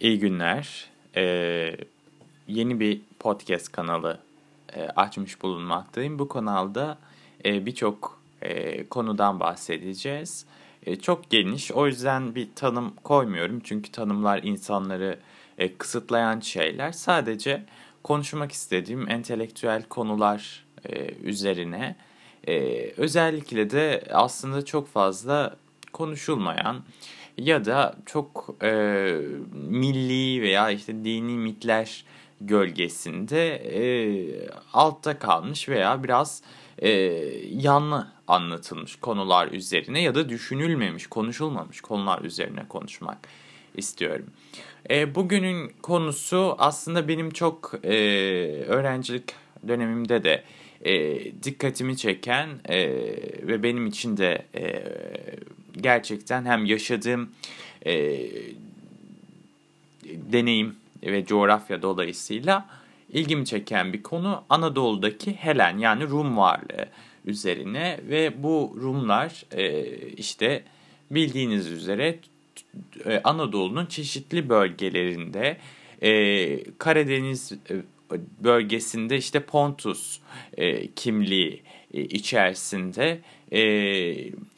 İyi günler. Ee, yeni bir podcast kanalı e, açmış bulunmaktayım. Bu kanalda e, birçok e, konudan bahsedeceğiz. E, çok geniş, o yüzden bir tanım koymuyorum. Çünkü tanımlar insanları e, kısıtlayan şeyler. Sadece konuşmak istediğim entelektüel konular e, üzerine. E, özellikle de aslında çok fazla konuşulmayan ya da çok e, milli veya işte dini mitler gölgesinde e, altta kalmış veya biraz e, yanlı anlatılmış konular üzerine ya da düşünülmemiş, konuşulmamış konular üzerine konuşmak istiyorum. E, bugünün konusu aslında benim çok e, öğrencilik dönemimde de e, dikkatimi çeken e, ve benim için de e, gerçekten hem yaşadığım e, deneyim ve coğrafya dolayısıyla ilgimi çeken bir konu Anadolu'daki Helen yani Rum varlığı üzerine ve bu Rumlar e, işte bildiğiniz üzere e, Anadolu'nun çeşitli bölgelerinde e, Karadeniz e, bölgesinde işte Pontus e, kimliği e, içerisinde e,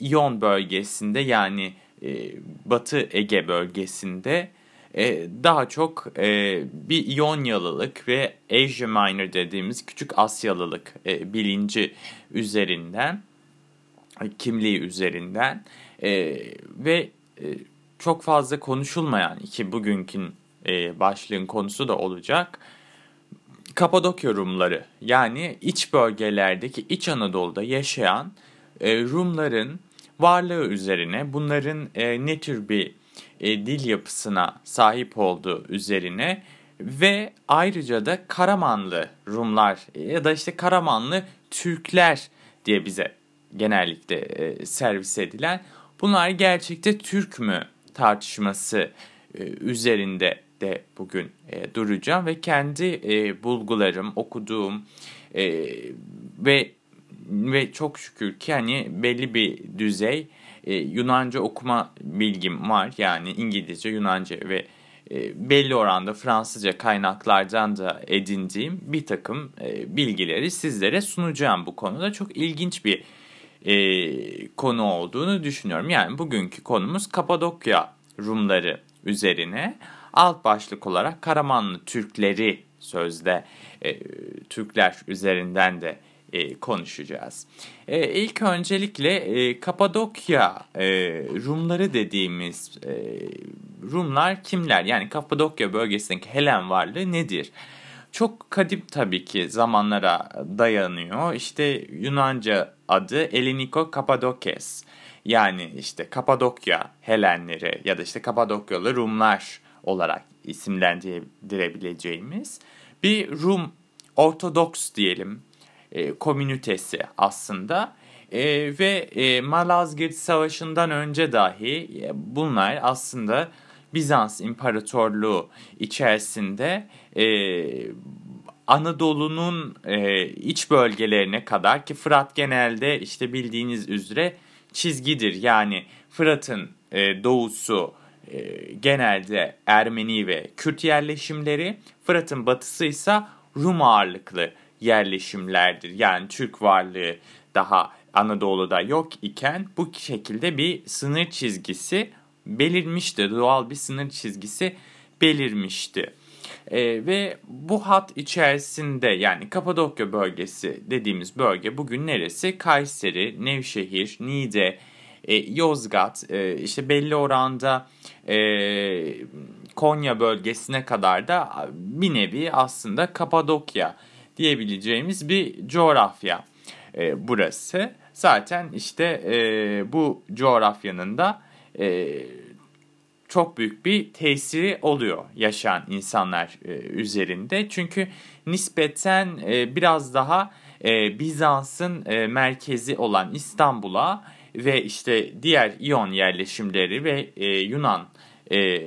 İyon bölgesinde yani e, Batı Ege bölgesinde e, daha çok e, bir İonyalılık ve Asia Minor dediğimiz küçük Asyalılık e, bilinci üzerinden kimliği üzerinden e, ve e, çok fazla konuşulmayan ki bugünkü e, başlığın konusu da olacak. Kapadokya Rumları yani iç bölgelerdeki İç Anadolu'da yaşayan e, Rumların varlığı üzerine bunların e, ne tür bir e, dil yapısına sahip olduğu üzerine ve ayrıca da Karamanlı Rumlar ya da işte Karamanlı Türkler diye bize genellikle e, servis edilen bunlar gerçekte Türk mü tartışması e, üzerinde de bugün e, duracağım ve kendi e, bulgularım, okuduğum e, ve ve çok şükür ki hani belli bir düzey e, Yunanca okuma bilgim var. Yani İngilizce, Yunanca ve e, belli oranda Fransızca kaynaklardan da edindiğim bir takım e, bilgileri sizlere sunacağım bu konuda. Çok ilginç bir e, konu olduğunu düşünüyorum. Yani bugünkü konumuz Kapadokya Rumları üzerine alt başlık olarak Karamanlı Türkleri sözde e, Türkler üzerinden de e, konuşacağız. E, ilk öncelikle e, Kapadokya e, Rumları dediğimiz e, Rumlar kimler? Yani Kapadokya bölgesindeki Helen varlığı nedir? Çok kadim tabii ki zamanlara dayanıyor. İşte Yunanca adı Eleniko Kapadokes. Yani işte Kapadokya Helenleri ya da işte Kapadokyalı Rumlar olarak isimlendirebileceğimiz bir Rum Ortodoks diyelim e, komünitesi aslında. E, ve e, Malazgirt Savaşı'ndan önce dahi e, bunlar aslında Bizans İmparatorluğu içerisinde e, Anadolu'nun e, iç bölgelerine kadar ki Fırat genelde işte bildiğiniz üzere çizgidir. Yani Fırat'ın e, doğusu e, genelde Ermeni ve Kürt yerleşimleri, Fırat'ın batısı ise Rum ağırlıklı yerleşimlerdir. Yani Türk varlığı daha Anadolu'da yok iken bu şekilde bir sınır çizgisi belirmişti. Doğal bir sınır çizgisi belirmişti. E, ve bu hat içerisinde yani Kapadokya bölgesi dediğimiz bölge bugün neresi? Kayseri, Nevşehir, Niğde, e, Yozgat, e, işte belli oranda e, Konya bölgesine kadar da bir nevi aslında Kapadokya diyebileceğimiz bir coğrafya e, burası. Zaten işte e, bu coğrafyanın da e, çok büyük bir tesiri oluyor yaşayan insanlar e, üzerinde. Çünkü nispeten e, biraz daha e, Bizans'ın e, merkezi olan İstanbul'a ve işte diğer İyon yerleşimleri ve e, Yunan e,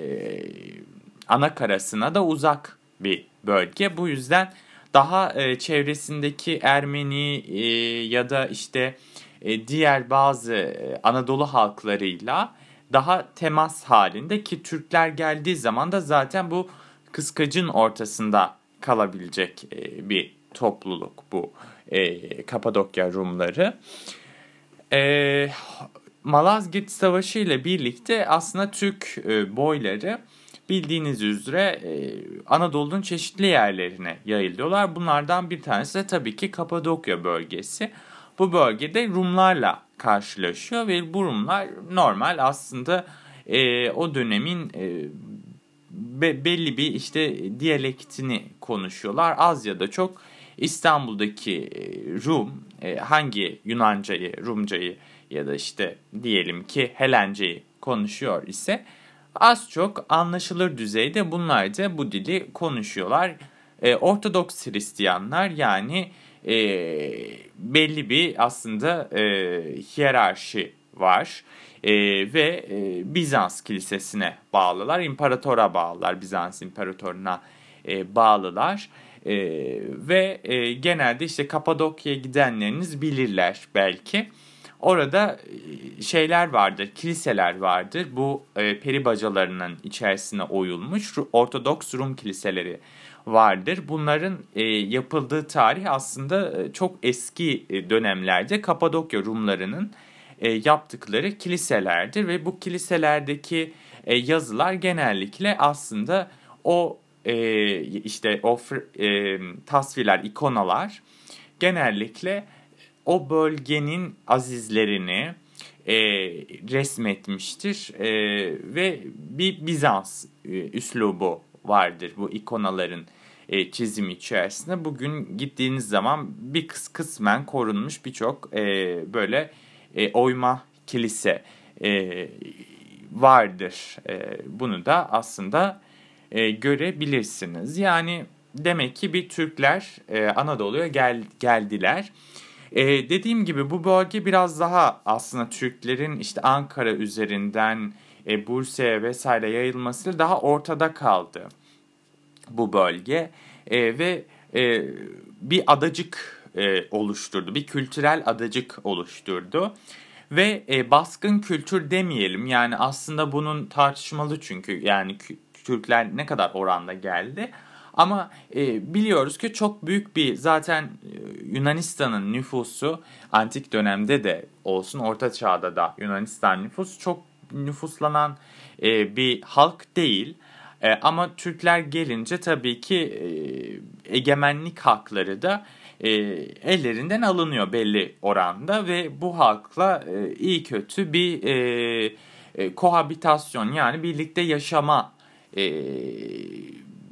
ana karasına da uzak bir bölge. Bu yüzden daha e, çevresindeki Ermeni e, ya da işte e, diğer bazı e, Anadolu halklarıyla daha temas halinde ki Türkler geldiği zaman da zaten bu kıskacın ortasında kalabilecek e, bir topluluk bu e, Kapadokya Rumları. E, Malazgirt Savaşı ile birlikte aslında Türk e, boyları bildiğiniz üzere e, Anadolu'nun çeşitli yerlerine yayılıyorlar. Bunlardan bir tanesi de tabii ki Kapadokya bölgesi. Bu bölgede Rumlarla karşılaşıyor ve bu Rumlar normal aslında e, o dönemin e, be, belli bir işte diyalektini konuşuyorlar. Az ya da çok İstanbul'daki Rum hangi Yunancayı, Rumcayı ya da işte diyelim ki Helenceyi konuşuyor ise az çok anlaşılır düzeyde bunlar da bu dili konuşuyorlar. E, Ortodoks Hristiyanlar yani e, belli bir aslında e, hiyerarşi var e, ve e, Bizans kilisesine bağlılar, imparatora bağlılar, Bizans imparatoruna e, bağlılar. E, ve e, genelde işte Kapadokya'ya gidenleriniz bilirler belki. Orada e, şeyler vardır, kiliseler vardır. Bu e, peri bacalarının içerisine oyulmuş Ortodoks Rum kiliseleri vardır. Bunların e, yapıldığı tarih aslında e, çok eski e, dönemlerde Kapadokya Rumlarının e, yaptıkları kiliselerdir ve bu kiliselerdeki e, yazılar genellikle aslında o e, işte o e, tasvirler, ikonalar genellikle o bölgenin azizlerini e, resmetmiştir e, ve bir Bizans e, üslubu vardır bu ikonaların e, çizimi içerisinde. Bugün gittiğiniz zaman bir kıs kısmen korunmuş birçok e, böyle e, oyma kilise e, vardır. E, bunu da aslında e, görebilirsiniz. Yani demek ki bir Türkler e, Anadolu'ya gel, geldiler. E, dediğim gibi bu bölge biraz daha aslında Türklerin işte Ankara üzerinden e, Bursa'ya vesaire yayılması daha ortada kaldı bu bölge e, ve e, bir adacık e, oluşturdu, bir kültürel adacık oluşturdu. Ve e, baskın kültür demeyelim yani aslında bunun tartışmalı çünkü yani Türkler ne kadar oranda geldi. Ama e, biliyoruz ki çok büyük bir zaten e, Yunanistan'ın nüfusu antik dönemde de olsun orta çağda da Yunanistan nüfusu çok nüfuslanan e, bir halk değil. E, ama Türkler gelince tabii ki e, egemenlik hakları da e, ellerinden alınıyor belli oranda ve bu halkla e, iyi kötü bir e, e, kohabitasyon yani birlikte yaşama e,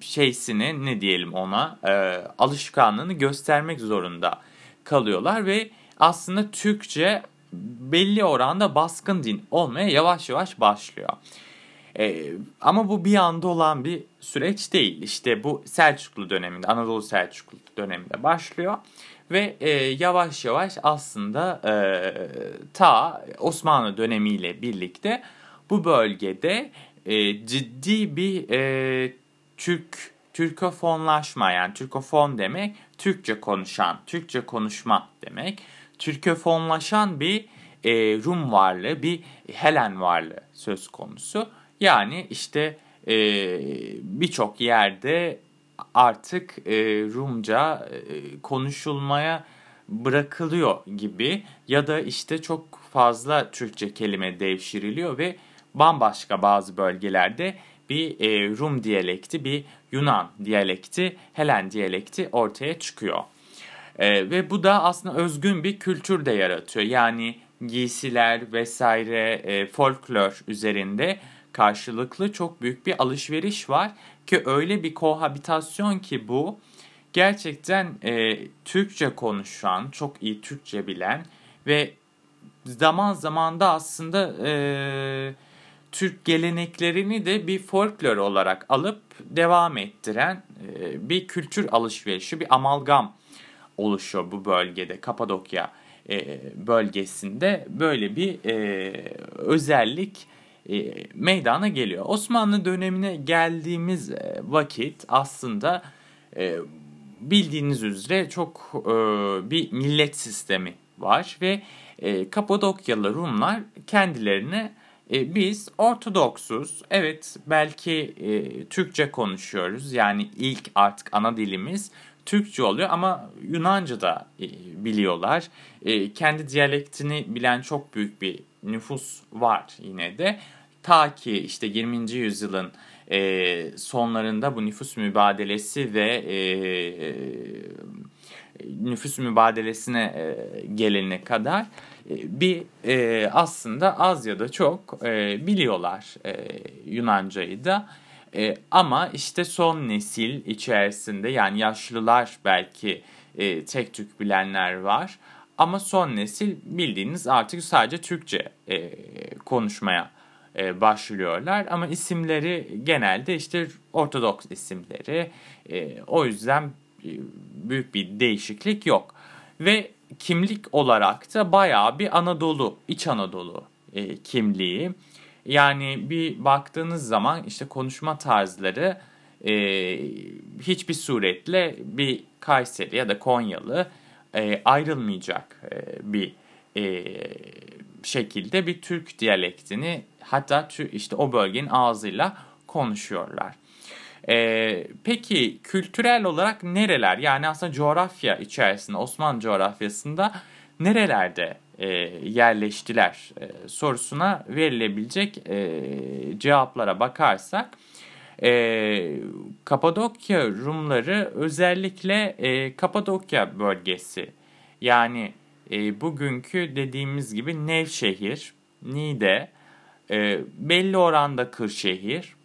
şeysini ne diyelim ona e, alışkanlığını göstermek zorunda kalıyorlar ve aslında Türkçe belli oranda baskın din olmaya yavaş yavaş başlıyor. E, ama bu bir anda olan bir süreç değil. İşte bu Selçuklu döneminde, Anadolu Selçuklu döneminde başlıyor. Ve e, yavaş yavaş aslında e, ta Osmanlı dönemiyle birlikte bu bölgede e, ciddi bir e, Türk Türkofonlaşma yani Türkofon demek Türkçe konuşan, Türkçe konuşma demek. Türkofonlaşan bir e, Rum varlığı, bir Helen varlığı söz konusu. Yani işte e, birçok yerde artık e, Rumca e, konuşulmaya bırakılıyor gibi ya da işte çok fazla Türkçe kelime devşiriliyor ve bambaşka bazı bölgelerde bir e, Rum diyalekti, bir Yunan diyalekti, Helen diyalekti ortaya çıkıyor. E, ve bu da aslında özgün bir kültür de yaratıyor. Yani giysiler vesaire e, folklor üzerinde karşılıklı çok büyük bir alışveriş var ki öyle bir kohabitasyon ki bu gerçekten e, Türkçe konuşan, çok iyi Türkçe bilen ve zaman zaman da aslında e, Türk geleneklerini de bir folklor olarak alıp devam ettiren e, bir kültür alışverişi, bir amalgam oluşuyor bu bölgede, Kapadokya e, bölgesinde böyle bir e, özellik meydana geliyor. Osmanlı dönemine geldiğimiz vakit aslında bildiğiniz üzere çok bir millet sistemi var ve Kapadokyalı Rumlar kendilerine E, biz Ortodoksuz. Evet belki e, Türkçe konuşuyoruz. Yani ilk artık ana dilimiz Türkçe oluyor ama Yunanca da e, biliyorlar. E, kendi diyalektini bilen çok büyük bir nüfus var yine de. Ta ki işte 20. yüzyılın e, sonlarında bu nüfus mübadelesi ve e, e, nüfus mübadelesine e, gelene kadar e, bir e, aslında az ya da çok biliyorlar Yunancayı da. Ama işte son nesil içerisinde yani yaşlılar belki tek Türk bilenler var. Ama son nesil bildiğiniz artık sadece Türkçe konuşmaya başlıyorlar. Ama isimleri genelde işte Ortodoks isimleri. O yüzden büyük bir değişiklik yok. Ve kimlik olarak da bayağı bir Anadolu, İç Anadolu e, kimliği. Yani bir baktığınız zaman işte konuşma tarzları e, hiçbir suretle bir Kayseri ya da Konyalı e, ayrılmayacak e, bir e, şekilde bir Türk diyalektini hatta işte o bölgenin ağzıyla konuşuyorlar. Ee, peki kültürel olarak nereler? Yani aslında coğrafya içerisinde Osmanlı coğrafyasında nerelerde e, yerleştiler e, sorusuna verilebilecek e, cevaplara bakarsak e, Kapadokya Rumları özellikle e, Kapadokya bölgesi yani e, bugünkü dediğimiz gibi Nevşehir, Niğde, e, belli oranda Kırşehir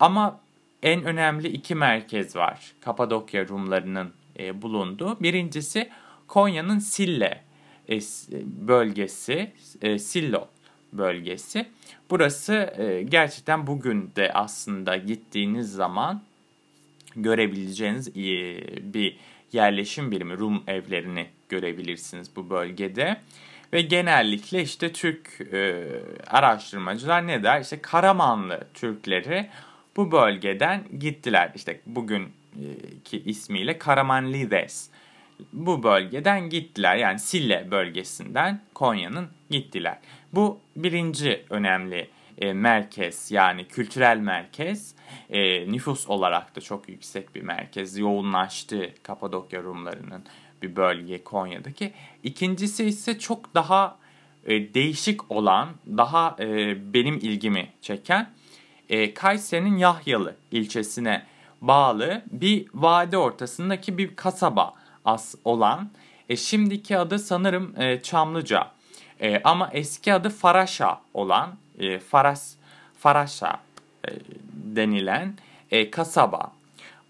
ama en önemli iki merkez var Kapadokya Rumlarının e, bulunduğu. Birincisi Konya'nın Sille e, bölgesi, e, Sillo bölgesi. Burası e, gerçekten bugün de aslında gittiğiniz zaman görebileceğiniz e, bir yerleşim birimi. Rum evlerini görebilirsiniz bu bölgede. Ve genellikle işte Türk e, araştırmacılar ne der? İşte Karamanlı Türkleri bu bölgeden gittiler. İşte bugünkü ismiyle Karamanlides. Bu bölgeden gittiler. Yani Sille bölgesinden Konya'nın gittiler. Bu birinci önemli e, merkez yani kültürel merkez. E, nüfus olarak da çok yüksek bir merkez. Yoğunlaştı Kapadokya Rumlarının bir bölge Konya'daki. İkincisi ise çok daha e, değişik olan, daha e, benim ilgimi çeken e, Kayseri'nin Yahyalı ilçesine bağlı bir vade ortasındaki bir kasaba as olan e, şimdiki adı sanırım e, Çamlıca e, ama eski adı Faraşa olan e, Faras Faraşa e, denilen e, kasaba.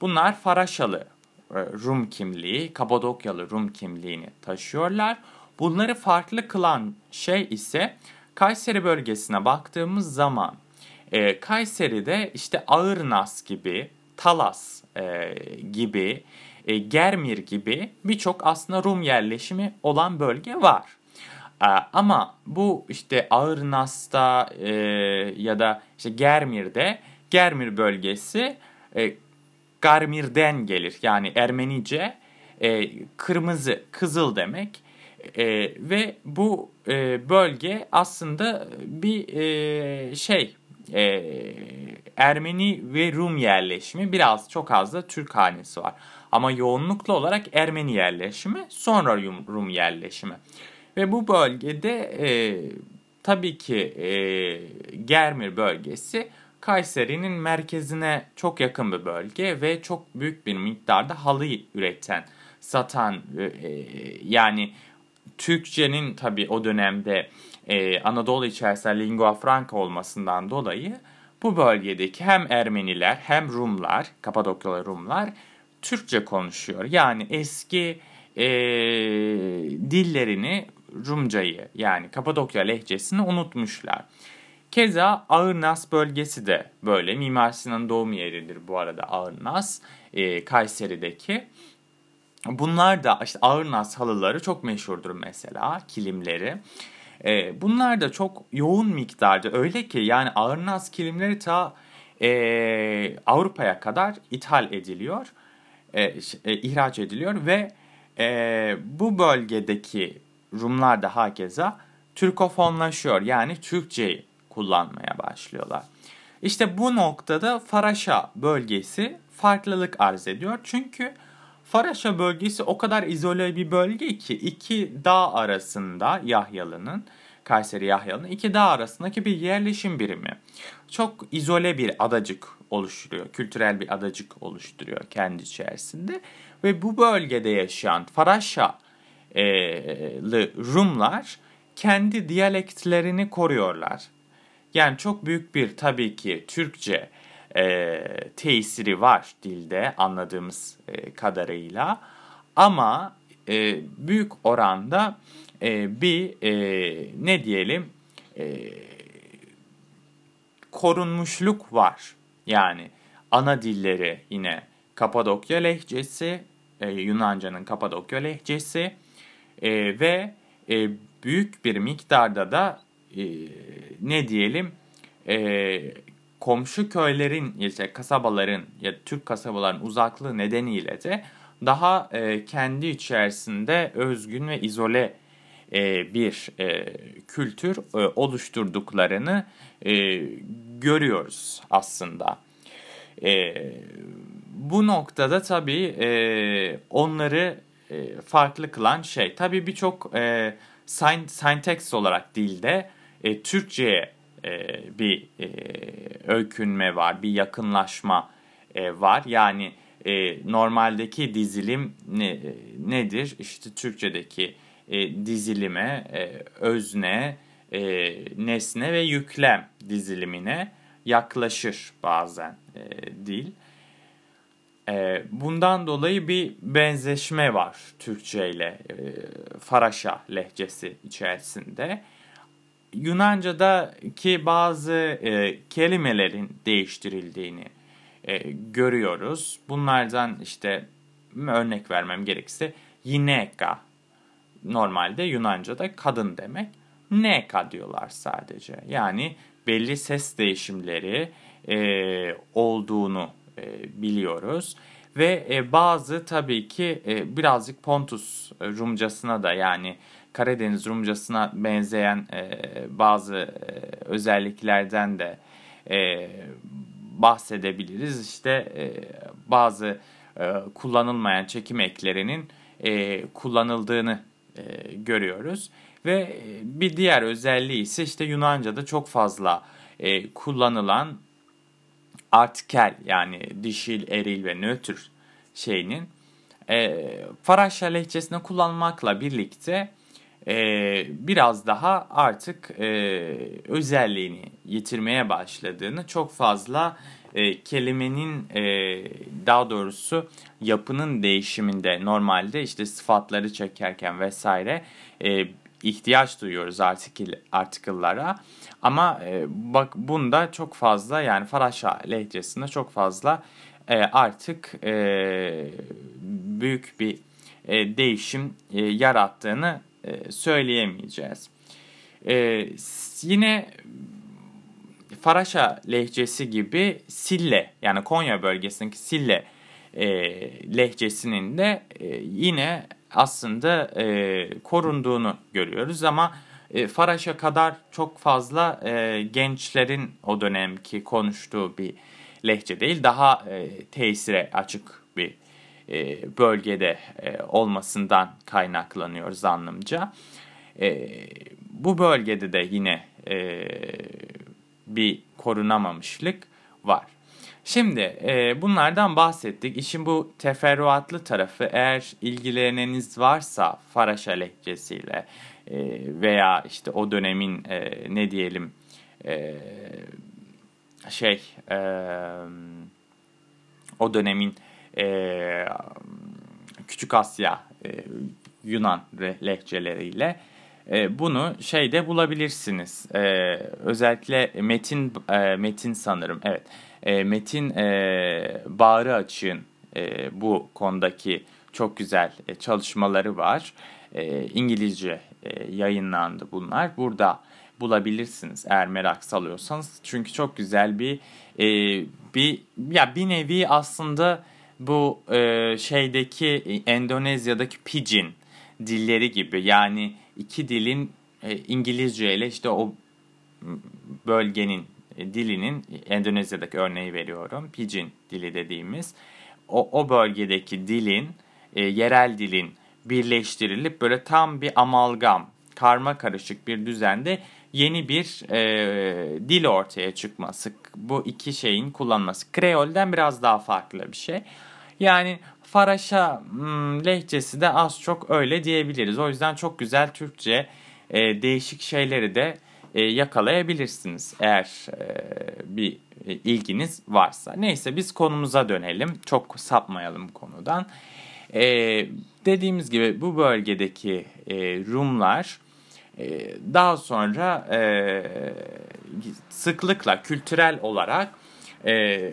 Bunlar Faraşalı e, Rum kimliği, Kapadokyalı Rum kimliğini taşıyorlar. Bunları farklı kılan şey ise Kayseri bölgesine baktığımız zaman e, Kayseri'de işte Ağırnas gibi, Talas e, gibi, e, Germir gibi birçok aslında Rum yerleşimi olan bölge var. E, ama bu işte Ağırnas'ta e, ya da işte Germir'de Germir bölgesi e, Garmir'den gelir. Yani Ermenice e, kırmızı, kızıl demek. E, ve bu e, bölge aslında bir e, şey e, Ermeni ve Rum yerleşimi biraz çok az da Türk hanesi var. Ama yoğunluklu olarak Ermeni yerleşimi sonra Rum yerleşimi. Ve bu bölgede e, tabii ki e, Germir bölgesi Kayseri'nin merkezine çok yakın bir bölge ve çok büyük bir miktarda halı üreten, satan e, yani Türkçenin tabii o dönemde e, Anadolu içerisinde lingua franca olmasından dolayı bu bölgedeki hem Ermeniler hem Rumlar, Kapadokyalı Rumlar Türkçe konuşuyor. Yani eski e, dillerini Rumcayı yani Kapadokya lehçesini unutmuşlar. Keza Ağırnas bölgesi de böyle. Mimar Sinan doğum yeridir bu arada Ağırnas. E, Kayseri'deki. Bunlar da işte Ağırnas halıları çok meşhurdur mesela kilimleri. E, bunlar da çok yoğun miktarda öyle ki yani Ağırnas kilimleri ta e, Avrupa'ya kadar ithal ediliyor. E, e, ihraç ediliyor ve e, bu bölgedeki Rumlar da hakeza Türkofonlaşıyor. Yani Türkçeyi kullanmaya başlıyorlar. İşte bu noktada Faraşa bölgesi farklılık arz ediyor. Çünkü Faraşa bölgesi o kadar izole bir bölge ki iki dağ arasında Yahyalı'nın, Kayseri Yahyalı'nın iki dağ arasındaki bir yerleşim birimi. Çok izole bir adacık oluşturuyor, kültürel bir adacık oluşturuyor kendi içerisinde. Ve bu bölgede yaşayan Faraşalı Rumlar kendi diyalektlerini koruyorlar. Yani çok büyük bir tabii ki Türkçe e, tesiri var dilde anladığımız e, kadarıyla. Ama e, büyük oranda e, bir e, ne diyelim e, korunmuşluk var. Yani ana dilleri yine Kapadokya lehçesi, e, Yunanca'nın Kapadokya lehçesi e, ve e, büyük bir miktarda da e, ne diyelim e, komşu köylerin, işte kasabaların ya Türk kasabaların uzaklığı nedeniyle de daha e, kendi içerisinde özgün ve izole e, bir e, kültür e, oluşturduklarını e, görüyoruz aslında. E, bu noktada tabii e, onları e, farklı kılan şey, tabii birçok e, syntax olarak dilde e, Türkçe'ye e, bir e, öykünme var, bir yakınlaşma e, var. Yani e, normaldeki dizilim ne, nedir? İşte Türkçedeki e, dizilime e, özne, e, nesne ve yüklem dizilimine yaklaşır bazen e, dil. E, bundan dolayı bir benzeşme var Türkçe ile e, Faraşa lehçesi içerisinde. Yunanca'daki bazı e, kelimelerin değiştirildiğini e, görüyoruz. Bunlardan işte örnek vermem gerekirse yineka normalde Yunanca'da kadın demek. Neka diyorlar sadece. Yani belli ses değişimleri e, olduğunu e, biliyoruz. Ve e, bazı tabii ki e, birazcık Pontus Rumcasına da yani Karadeniz Rumcasına benzeyen e, bazı e, özelliklerden de e, bahsedebiliriz. İşte e, bazı e, kullanılmayan çekim eklerinin e, kullanıldığını e, görüyoruz. Ve e, bir diğer özelliği ise işte Yunanca'da çok fazla e, kullanılan artikel yani dişil, eril ve nötr şeyinin e, Faraşa lehçesinde kullanmakla birlikte e, biraz daha artık e, özelliğini yitirmeye başladığını çok fazla e, kelimenin e, daha doğrusu yapının değişiminde normalde işte sıfatları çekerken vesaire e, ihtiyaç duyuyoruz artikül, artikıllara. Ama e, bak bunda çok fazla yani Faraşa lehçesinde çok fazla e, artık e, büyük bir e, değişim e, yarattığını e, söyleyemeyeceğiz. E, yine Faraşa lehçesi gibi Sille yani Konya bölgesindeki Sille e, lehçesinin de e, yine aslında e, korunduğunu görüyoruz ama e, Faraş'a kadar çok fazla e, gençlerin o dönemki konuştuğu bir lehçe değil. Daha e, tesire açık e, bölgede e, olmasından kaynaklanıyor zannımca. E, bu bölgede de yine bir korunamamışlık var. Şimdi bunlardan bahsettik. İşin bu teferruatlı tarafı eğer ilgileneniz varsa Faraşa lehçesiyle veya işte o dönemin ne diyelim şey o dönemin e, Küçük Asya e, Yunan lehçeleriyle e, bunu şeyde bulabilirsiniz. E, özellikle metin e, metin sanırım evet e, metin e, Bağrı Açık'ın e, bu konudaki çok güzel e, çalışmaları var. E, İngilizce e, yayınlandı bunlar. Burada bulabilirsiniz eğer merak salıyorsanız. Çünkü çok güzel bir e, bir ya bir nevi aslında bu e, şeydeki Endonezya'daki pidgin dilleri gibi yani iki dilin e, İngilizce ile işte o bölgenin e, dilinin Endonezya'daki örneği veriyorum. Pidgin dili dediğimiz o, o bölgedeki dilin e, yerel dilin birleştirilip böyle tam bir amalgam karma karışık bir düzende yeni bir e, dil ortaya çıkması. Bu iki şeyin kullanması. Kreol'den biraz daha farklı bir şey. Yani Faraşa hmm, lehçesi de az çok öyle diyebiliriz. O yüzden çok güzel Türkçe e, değişik şeyleri de e, yakalayabilirsiniz eğer e, bir e, ilginiz varsa. Neyse biz konumuza dönelim. Çok sapmayalım konudan. E, dediğimiz gibi bu bölgedeki e, Rumlar e, daha sonra e, sıklıkla kültürel olarak e,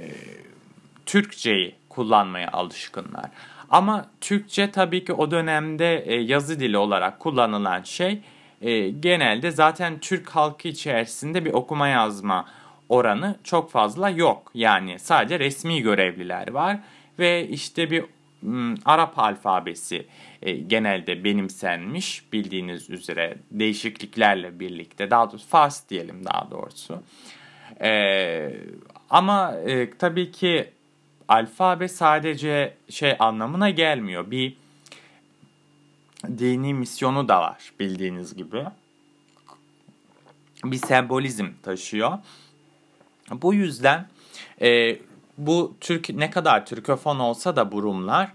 Türkçeyi kullanmaya alışkınlar. Ama Türkçe tabii ki o dönemde e, yazı dili olarak kullanılan şey e, genelde zaten Türk halkı içerisinde bir okuma yazma oranı çok fazla yok. Yani sadece resmi görevliler var ve işte bir Arap alfabesi e, genelde benimsenmiş bildiğiniz üzere değişikliklerle birlikte daha doğrusu Fars diyelim daha doğrusu. Ama tabii ki alfabe sadece şey anlamına gelmiyor. Bir dini misyonu da var bildiğiniz gibi. Bir sembolizm taşıyor. Bu yüzden e, bu Türk ne kadar Türkofon olsa da bu Rumlar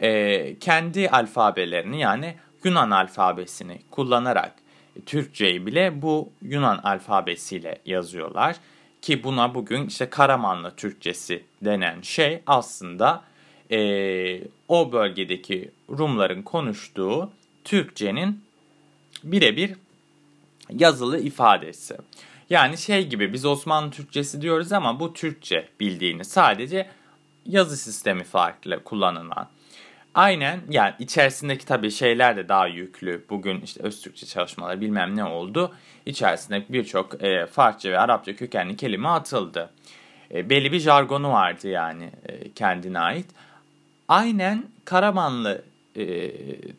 e, kendi alfabelerini yani Yunan alfabesini kullanarak Türkçeyi bile bu Yunan alfabesiyle yazıyorlar. Ki buna bugün işte Karamanlı Türkçesi denen şey aslında e, o bölgedeki Rumların konuştuğu Türkçenin birebir yazılı ifadesi. Yani şey gibi biz Osmanlı Türkçesi diyoruz ama bu Türkçe bildiğini sadece yazı sistemi farklı kullanılan. Aynen yani içerisindeki tabii şeyler de daha yüklü. Bugün işte Öztürkçe çalışmaları bilmem ne oldu. İçerisinde birçok e, Farsça ve Arapça kökenli kelime atıldı. E, belli bir jargonu vardı yani e, kendine ait. Aynen Karamanlı e,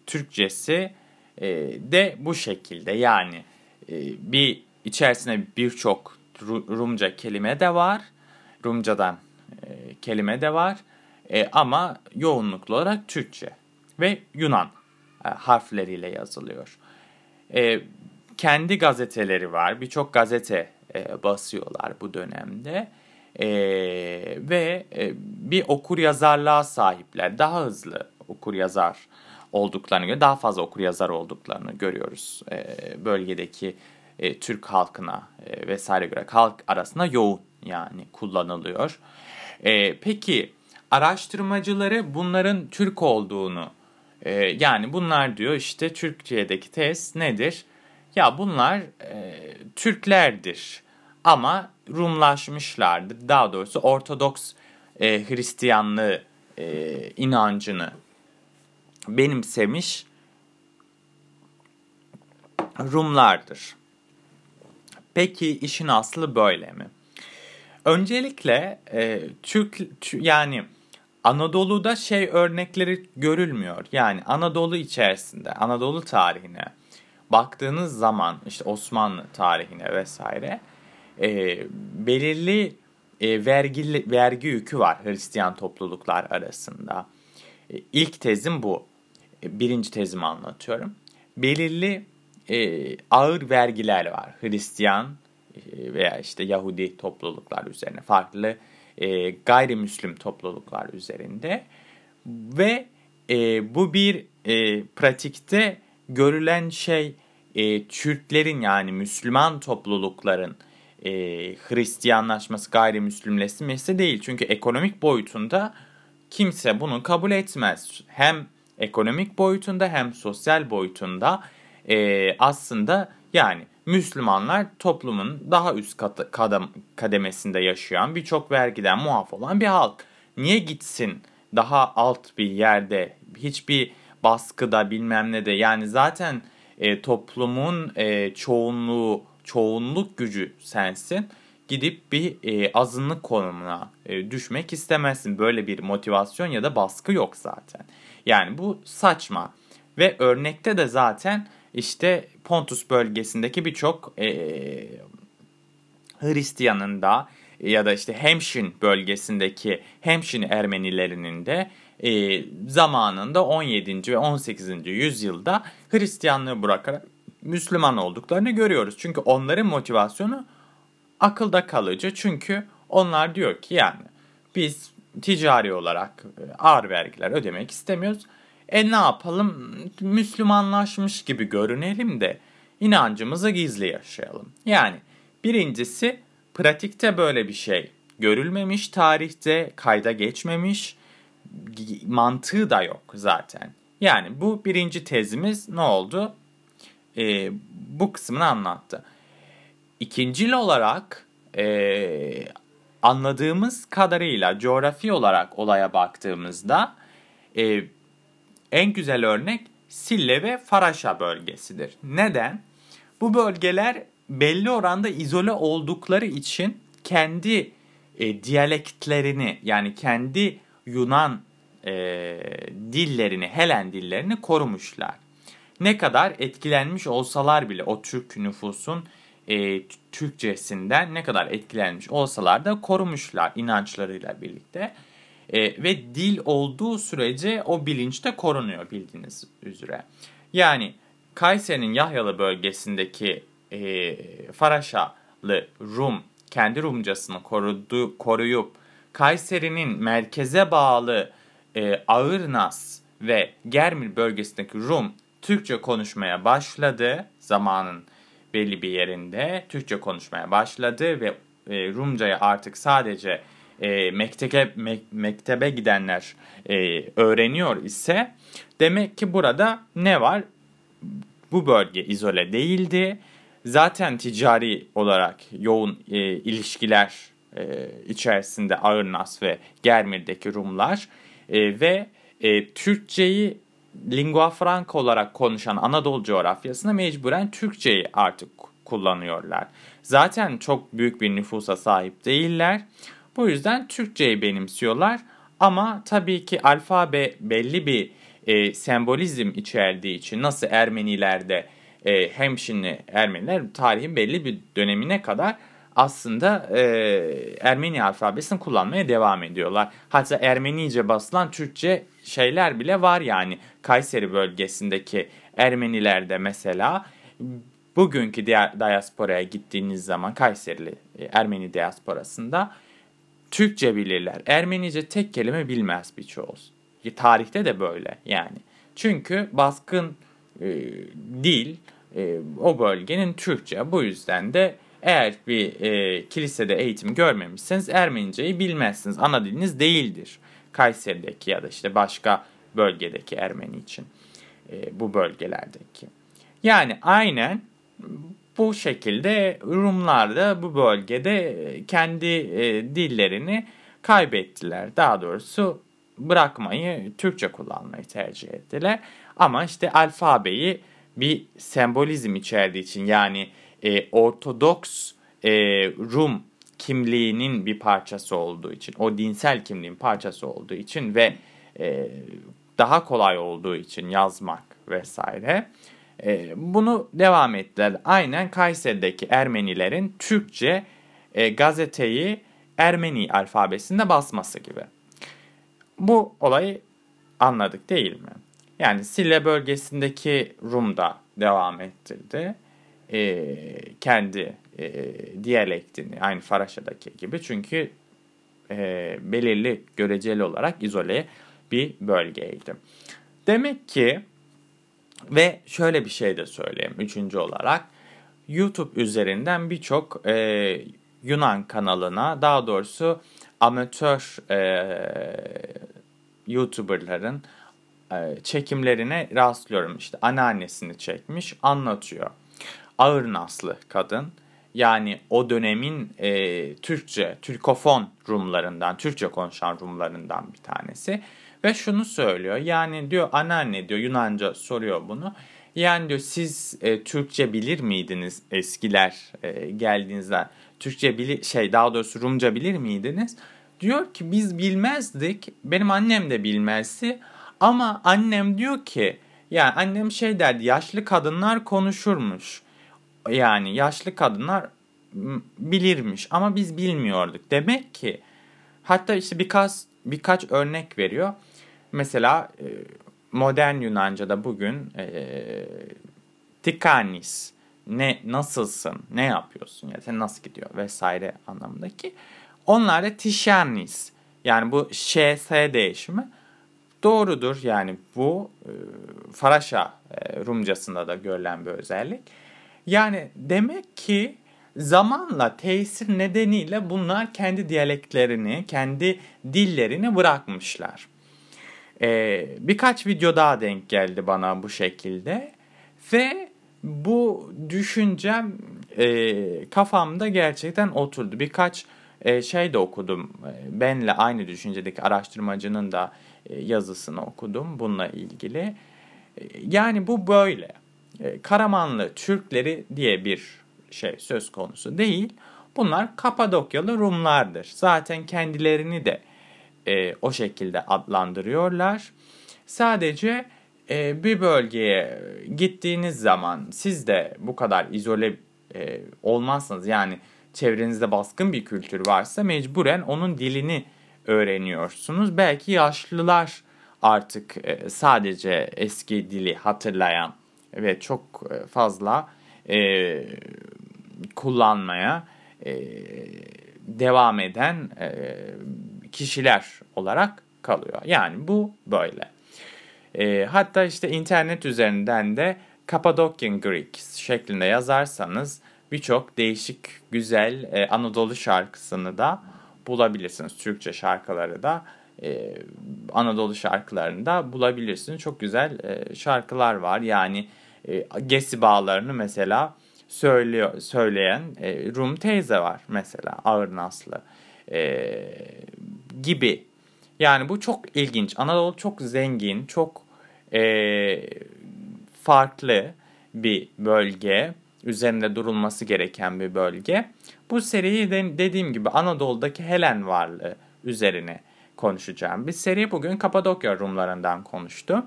Türkçesi e, de bu şekilde yani e, bir içerisinde birçok Rumca kelime de var. Rumcadan e, kelime de var. E, ama yoğunluklu olarak Türkçe ve Yunan e, harfleriyle yazılıyor. E, kendi gazeteleri var. Birçok gazete e, basıyorlar bu dönemde. E, ve e, bir okur yazarlığa sahipler. Daha hızlı okur yazar olduklarını göre daha fazla okur yazar olduklarını görüyoruz. E, bölgedeki e, Türk halkına e, vesaire göre halk arasında yoğun yani kullanılıyor. E, peki araştırmacıları bunların Türk olduğunu e, yani bunlar diyor işte Türkiye'deki test nedir? Ya bunlar e, Türklerdir ama Rumlaşmışlardır. Daha doğrusu Ortodoks e, Hristiyanlığı e, inancını benimsemiş Rumlardır. Peki işin aslı böyle mi? Öncelikle e, Türk yani Anadolu'da şey örnekleri görülmüyor. Yani Anadolu içerisinde, Anadolu tarihine baktığınız zaman işte Osmanlı tarihine vesaire e, belirli e, vergi, vergi yükü var Hristiyan topluluklar arasında. E, ilk tezim bu. E, birinci tezimi anlatıyorum. Belirli e, ağır vergiler var Hristiyan e, veya işte Yahudi topluluklar üzerine farklı e, gayrimüslim topluluklar üzerinde ve e, bu bir e, pratikte görülen şey e, Türklerin yani Müslüman toplulukların e, Hristiyanlaşması, gayrimüslimleşmesi değil. Çünkü ekonomik boyutunda kimse bunu kabul etmez. Hem ekonomik boyutunda hem sosyal boyutunda e, aslında yani Müslümanlar toplumun daha üst kat, kadem, kademesinde yaşayan birçok vergiden muaf olan bir halk. Niye gitsin daha alt bir yerde hiçbir baskıda bilmem ne de yani zaten e, toplumun e, çoğunluğu çoğunluk gücü sensin gidip bir e, azınlık konumuna e, düşmek istemezsin. Böyle bir motivasyon ya da baskı yok zaten. Yani bu saçma ve örnekte de zaten işte Pontus bölgesindeki birçok e, Hristiyan'ın da ya da işte Hemşin bölgesindeki Hemşin Ermenilerinin de e, zamanında 17. ve 18. yüzyılda Hristiyanlığı bırakarak Müslüman olduklarını görüyoruz. Çünkü onların motivasyonu akılda kalıcı. Çünkü onlar diyor ki yani biz ticari olarak e, ağır vergiler ödemek istemiyoruz. E ne yapalım Müslümanlaşmış gibi görünelim de inancımızı gizli yaşayalım. Yani birincisi pratikte böyle bir şey görülmemiş, tarihte kayda geçmemiş, mantığı da yok zaten. Yani bu birinci tezimiz ne oldu? Ee, bu kısmını anlattı. İkincil olarak e, anladığımız kadarıyla coğrafi olarak olaya baktığımızda e, en güzel örnek Sille ve Faraşa bölgesidir. Neden? Bu bölgeler belli oranda izole oldukları için kendi e, diyalektlerini yani kendi Yunan e, dillerini, Helen dillerini korumuşlar. Ne kadar etkilenmiş olsalar bile o Türk nüfusun e, Türkçesinden ne kadar etkilenmiş olsalar da korumuşlar inançlarıyla birlikte. E, ve dil olduğu sürece o bilinç de korunuyor bildiğiniz üzere. Yani Kayseri'nin Yahyalı bölgesindeki e, Faraşalı Rum kendi Rumcasını korudu, koruyup Kayseri'nin merkeze bağlı e, Ağırnas ve Germir bölgesindeki Rum Türkçe konuşmaya başladı zamanın belli bir yerinde Türkçe konuşmaya başladı ve e, Rumcayı artık sadece e, mektebe, me, mektebe gidenler e, öğreniyor ise demek ki burada ne var? Bu bölge izole değildi. Zaten ticari olarak yoğun e, ilişkiler e, içerisinde Ağırnas ve Germir'deki Rumlar e, ve e, Türkçeyi lingua franca olarak konuşan Anadolu coğrafyasında mecburen Türkçeyi artık kullanıyorlar. Zaten çok büyük bir nüfusa sahip değiller. Bu yüzden Türkçeyi benimsiyorlar. Ama tabii ki alfabe belli bir e, sembolizm içerdiği için nasıl Ermenilerde e, Hemşinli Ermeniler tarihin belli bir dönemine kadar aslında e, Ermeni alfabesini kullanmaya devam ediyorlar. Hatta Ermenice basılan Türkçe şeyler bile var yani. Kayseri bölgesindeki Ermenilerde mesela bugünkü diasporaya gittiğiniz zaman Kayserili e, Ermeni diasporasında Türkçe bilirler. Ermenice tek kelime bilmez birçoğuz. Tarihte de böyle yani. Çünkü baskın e, dil e, o bölgenin Türkçe. Bu yüzden de eğer bir e, kilisede eğitim görmemişseniz Ermeniceyi bilmezsiniz. Ana diliniz değildir. Kayseri'deki ya da işte başka bölgedeki Ermeni için. E, bu bölgelerdeki. Yani aynen bu şekilde Rumlar da bu bölgede kendi e, dillerini kaybettiler. Daha doğrusu bırakmayı, Türkçe kullanmayı tercih ettiler. Ama işte alfabeyi bir sembolizm içerdiği için yani e, Ortodoks e, Rum kimliğinin bir parçası olduğu için, o dinsel kimliğin parçası olduğu için ve e, daha kolay olduğu için yazmak vesaire. E, bunu devam ettiler. Aynen Kayseri'deki Ermenilerin Türkçe e, gazeteyi Ermeni alfabesinde basması gibi. Bu olayı anladık değil mi? Yani Sille bölgesindeki Rum da devam ettirdi. E, kendi e, diyalektini aynı Faraşa'daki gibi. Çünkü e, belirli göreceli olarak izole bir bölgeydi. Demek ki ve şöyle bir şey de söyleyeyim üçüncü olarak. YouTube üzerinden birçok e, Yunan kanalına daha doğrusu amatör e, YouTuber'ların e, çekimlerine rastlıyorum. İşte anneannesini çekmiş anlatıyor. Ağır naslı kadın yani o dönemin e, Türkçe, Türkofon Rumlarından, Türkçe konuşan Rumlarından bir tanesi. Ve şunu söylüyor yani diyor anneanne diyor Yunanca soruyor bunu. Yani diyor siz e, Türkçe bilir miydiniz eskiler e, geldiğinizde? Türkçe bilir şey daha doğrusu Rumca bilir miydiniz? Diyor ki biz bilmezdik. Benim annem de bilmezdi. Ama annem diyor ki yani annem şey derdi yaşlı kadınlar konuşurmuş. Yani yaşlı kadınlar bilirmiş ama biz bilmiyorduk. Demek ki hatta işte birkaç birkaç örnek veriyor. Mesela e, modern Yunanca'da bugün e, tikanis ne nasılsın, ne yapıyorsun ya sen nasıl gidiyor vesaire anlamındaki. Onlar da tişanis yani bu şs değişimi doğrudur yani bu e, Faraşa e, Rumcasında da görülen bir özellik. Yani demek ki zamanla tesir nedeniyle bunlar kendi diyaleklerini, kendi dillerini bırakmışlar. Ee, birkaç video daha denk geldi bana bu şekilde ve bu düşüncem e, kafamda gerçekten oturdu. Birkaç e, şey de okudum. Benle aynı düşüncedeki araştırmacının da e, yazısını okudum bununla ilgili. E, yani bu böyle. E, Karamanlı Türkleri diye bir şey söz konusu değil. Bunlar Kapadokyalı Rumlardır. Zaten kendilerini de e, o şekilde adlandırıyorlar. Sadece e, bir bölgeye gittiğiniz zaman siz de bu kadar izole e, olmazsanız yani çevrenizde baskın bir kültür varsa mecburen onun dilini öğreniyorsunuz. Belki yaşlılar artık e, sadece eski dili hatırlayan ve çok fazla e, kullanmaya e, devam eden e, kişiler olarak kalıyor. Yani bu böyle. E, hatta işte internet üzerinden de Cappadocian Greek şeklinde yazarsanız birçok değişik güzel e, Anadolu şarkısını da bulabilirsiniz. Türkçe şarkıları da e, Anadolu şarkılarında bulabilirsiniz. Çok güzel e, şarkılar var. Yani e, Gesi bağlarını mesela söylüyor, söyleyen e, Rum teyze var mesela Ağır Naslı e, gibi. Yani bu çok ilginç. Anadolu çok zengin, çok e, farklı bir bölge. Üzerinde durulması gereken bir bölge. Bu seriyi de, dediğim gibi Anadolu'daki Helen varlığı üzerine konuşacağım. Bir seri bugün Kapadokya Rumlarından konuştu.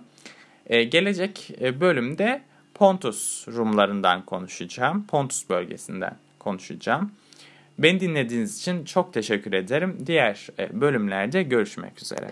Ee, gelecek e, bölümde Pontus Rumlarından konuşacağım. Pontus bölgesinden konuşacağım. Beni dinlediğiniz için çok teşekkür ederim. Diğer e, bölümlerde görüşmek üzere.